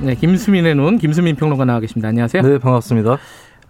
네, 김수민의 눈 김수민 평론가 나와 계십니다. 안녕하세요. 네, 반갑습니다.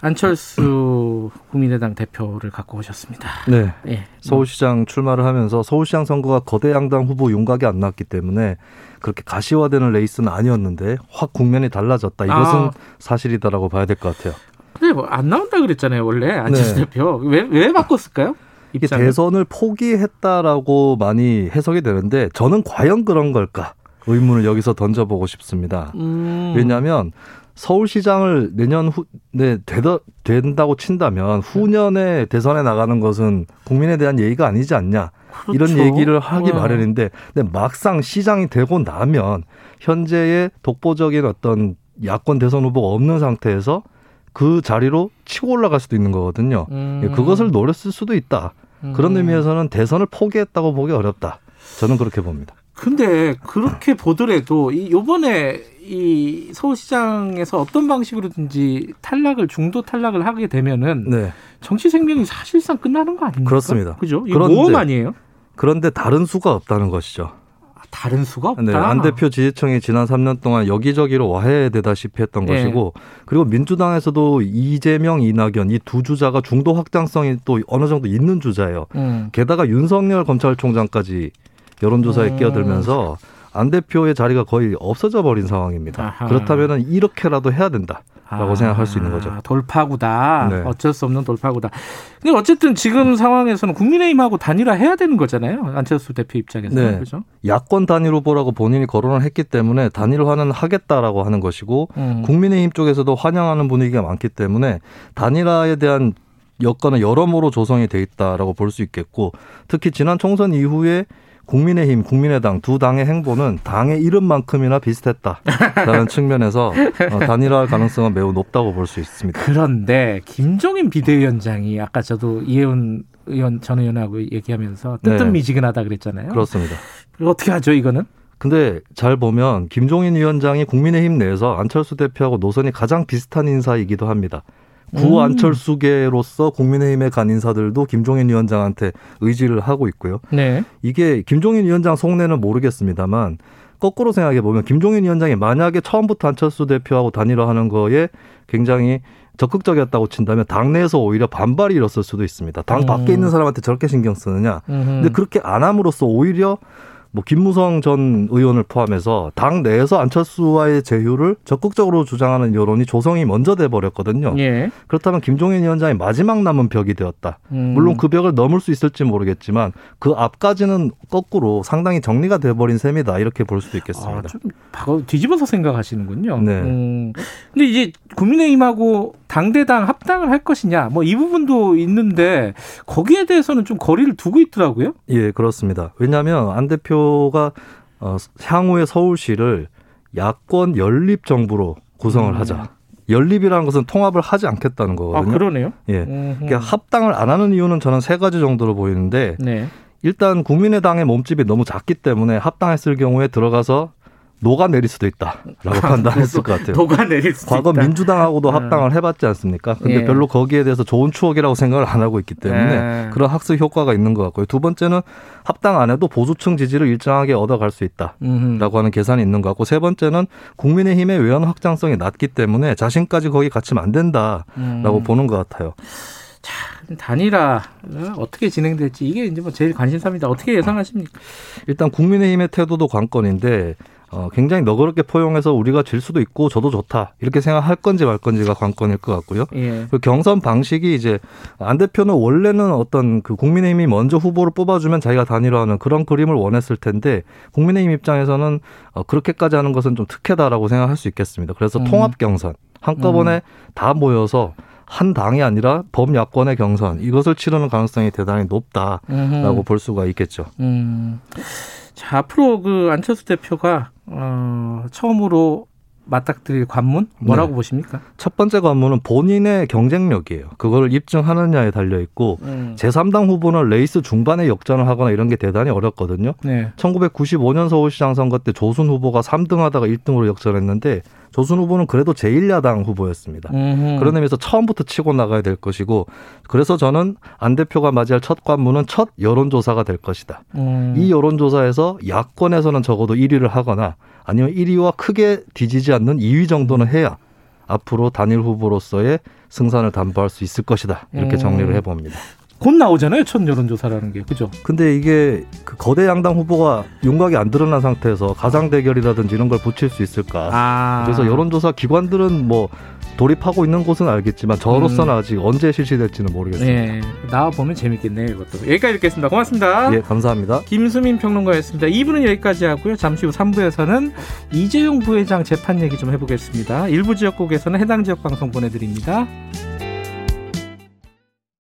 안철수 국민의당 대표를 갖고 오셨습니다. 네. 예. 서울시장 출마를 하면서 서울시장 선거가 거대 양당 후보 윤곽이 안 났기 때문에 그렇게 가시화되는 레이스는 아니었는데 확 국면이 달라졌다. 이것은 아. 사실이다라고 봐야 될 것 같아요. 근데 뭐 안 나온다 그랬잖아요, 원래 안철수 네. 대표. 왜 왜 바꿨을까요? 입장을? 대선을 포기했다라고 많이 해석이 되는데 저는 과연 그런 걸까 의문을 여기서 던져보고 싶습니다. 음. 왜냐하면 서울시장을 내년 후네 되더, 된다고 친다면 후년에 대선에 나가는 것은 국민에 대한 예의가 아니지 않냐 이런 그렇죠. 얘기를 하기 네. 마련인데 근데 막상 시장이 되고 나면 현재의 독보적인 어떤 야권 대선 후보가 없는 상태에서 그 자리로 치고 올라갈 수도 있는 거거든요. 음. 예, 그것을 노렸을 수도 있다. 그런 음. 의미에서는 대선을 포기했다고 보기 어렵다. 저는 그렇게 봅니다. 근데 그렇게 보더라도 이 요번에 이 서울시장에서 어떤 방식으로든지 탈락을 중도 탈락을 하게 되면은 네. 정치 생명이 사실상 끝나는 거 아닙니까? 그렇습니다. 그죠? 이 그런데- 모험 아니에요? 그런데 다른 수가 없다는 것이죠. 아, 다른 수가 없다. 네, 안 대표 지지층이 지난 3년 동안 여기저기로 와해되다시피 했던 네. 것이고 그리고 민주당에서도 이재명, 이낙연 이 두 주자가 중도 확장성이 또 어느 정도 있는 주자예요. 음. 게다가 윤석열 검찰총장까지 여론조사에 음. 끼어들면서 안 대표의 자리가 거의 없어져 버린 상황입니다. 아하. 그렇다면 이렇게라도 해야 된다라고 아, 생각할 수 있는 거죠. 돌파구다. 네. 어쩔 수 없는 돌파구다. 근데 어쨌든 지금 상황에서는 국민의힘하고 단일화 해야 되는 거잖아요. 안철수 대표 입장에서. 네. 그죠? 야권 단일 후보라고 본인이 거론을 했기 때문에 단일화는 하겠다라고 하는 것이고 음. 국민의힘 쪽에서도 환영하는 분위기가 많기 때문에 단일화에 대한 여건은 여러모로 조성이 돼 있다라고 볼 수 있겠고 특히 지난 총선 이후에 국민의힘, 국민의당 두 당의 행보는 당의 이름만큼이나 비슷했다라는 측면에서 어, 단일화할 가능성은 매우 높다고 볼 수 있습니다. 그런데 김종인 비대위원장이 아까 저도 이혜훈 의원 전 의원하고 얘기하면서 네. 뜨뜻미지근하다 그랬잖아요. 그렇습니다. 어떻게 하죠 이거는? 근데 잘 보면 김종인 위원장이 국민의힘 내에서 안철수 대표하고 노선이 가장 비슷한 인사이기도 합니다. 구 음. 안철수계로서 국민의힘에 간 인사들도 김종인 위원장한테 의지를 하고 있고요. 네. 이게 김종인 위원장 속내는 모르겠습니다만 거꾸로 생각해 보면 김종인 위원장이 만약에 처음부터 안철수 대표하고 단일화하는 거에 굉장히 적극적이었다고 친다면 당내에서 오히려 반발이 일었을 수도 있습니다. 당 음. 밖에 있는 사람한테 저렇게 신경 쓰느냐. 근데 그렇게 안 함으로써 오히려 뭐 김무성 전 의원을 포함해서 당 내에서 안철수와의 제휴를 적극적으로 주장하는 여론이 조성이 먼저 돼 버렸거든요. 예. 그렇다면 김종인 위원장이 마지막 남은 벽이 되었다. 음. 물론 그 벽을 넘을 수 있을지 모르겠지만 그 앞까지는 거꾸로 상당히 정리가 돼 버린 셈이다. 이렇게 볼 수도 아, 있겠습니다. 좀 바꿔 뒤집어서 생각하시는군요. 네. 음, 근데 이제 국민의힘하고 당대당 합당을 할 것이냐, 뭐 이 부분도 있는데 거기에 대해서는 좀 거리를 두고 있더라고요. 예, 그렇습니다. 왜냐하면 안 대표가 어, 향후의 서울시를 야권 연립 정부로 구성을 음. 하자. 연립이라는 것은 통합을 하지 않겠다는 아 거거든요. 그러네요. 예. 음흠. 그러니까 합당을 안 하는 이유는 저는 세 가지 정도로 보이는데 네. 일단 국민의당의 몸집이 너무 작기 때문에 합당했을 경우에 들어가서 녹아내릴 수도 있다라고 판단했을 것 같아요. 녹아내릴 수 과거 있다. 민주당하고도 음. 합당을 해봤지 않습니까? 근데 예. 별로 거기에 대해서 좋은 추억이라고 생각을 안 하고 있기 때문에 예. 그런 학습 효과가 있는 것 같고요. 두 번째는 합당 안 해도 보수층 지지를 일정하게 얻어갈 수 있다라고 음흠. 하는 계산이 있는 것 같고 세 번째는 국민의힘의 외연 확장성이 낮기 때문에 자신까지 거기 갇히면 안 된다라고 음. 보는 것 같아요. 단일화 어, 어떻게 진행될지 이게 이제 뭐 제일 관심사입니다. 어떻게 예상하십니까? 일단 국민의힘의 태도도 관건인데 어, 굉장히 너그럽게 포용해서 우리가 질 수도 있고 저도 좋다 이렇게 생각할 건지 말 건지가 관건일 것 같고요. 예. 그 경선 방식이 이제 안 대표는 원래는 어떤 그 국민의힘이 먼저 후보를 뽑아주면 자기가 단일화하는 그런 그림을 원했을 텐데 국민의힘 입장에서는 어, 그렇게까지 하는 것은 좀 특혜다라고 생각할 수 있겠습니다. 그래서 음. 통합 경선 한꺼번에 다 모여서 한 당이 아니라 범야권의 경선 이것을 치르는 가능성이 대단히 높다라고 음흠. 볼 수가 있겠죠. 음. 자, 앞으로 그 안철수 대표가 어, 처음으로 맞닥뜨릴 관문 뭐라고 네. 보십니까? 첫 번째 관문은 본인의 경쟁력이에요. 그걸 입증하느냐에 달려 있고 음. 제3당 후보는 레이스 중반에 역전을 하거나 이런 게 대단히 어렵거든요. 네. 1995년 서울시장 선거 때 조순 후보가 3등하다가 1등으로 역전했는데 조순 후보는 그래도 제1야당 후보였습니다. 음흠. 그런 의미에서 처음부터 치고 나가야 될 것이고 그래서 저는 안 대표가 맞이할 첫 관문은 첫 여론조사가 될 것이다. 음. 이 여론조사에서 야권에서는 적어도 1위를 하거나 아니면 1위와 크게 뒤지지 않는 2위 정도는 해야 앞으로 단일 후보로서의 승산을 담보할 수 있을 것이다. 이렇게 음. 정리를 해봅니다. 곧 나오잖아요. 첫 여론조사라는 게 그죠? 근데 이게 그 거대 양당 후보가 윤곽이 안 드러난 상태에서 가상 대결이라든지 이런 걸 붙일 수 있을까? 아 그래서 여론조사 기관들은 뭐 돌입하고 있는 곳은 알겠지만 저로서는 음. 아직 언제 실시될지는 모르겠습니다. 네 나와 보면 재밌겠네요. 이것도 여기까지 듣겠습니다. 고맙습니다. 예, 감사합니다. 김수민 평론가였습니다. 2부는 여기까지 하고요. 잠시 후 3부에서는 이재용 부회장 재판 얘기 좀 해보겠습니다. 일부 지역국에서는 해당 지역 방송 보내드립니다.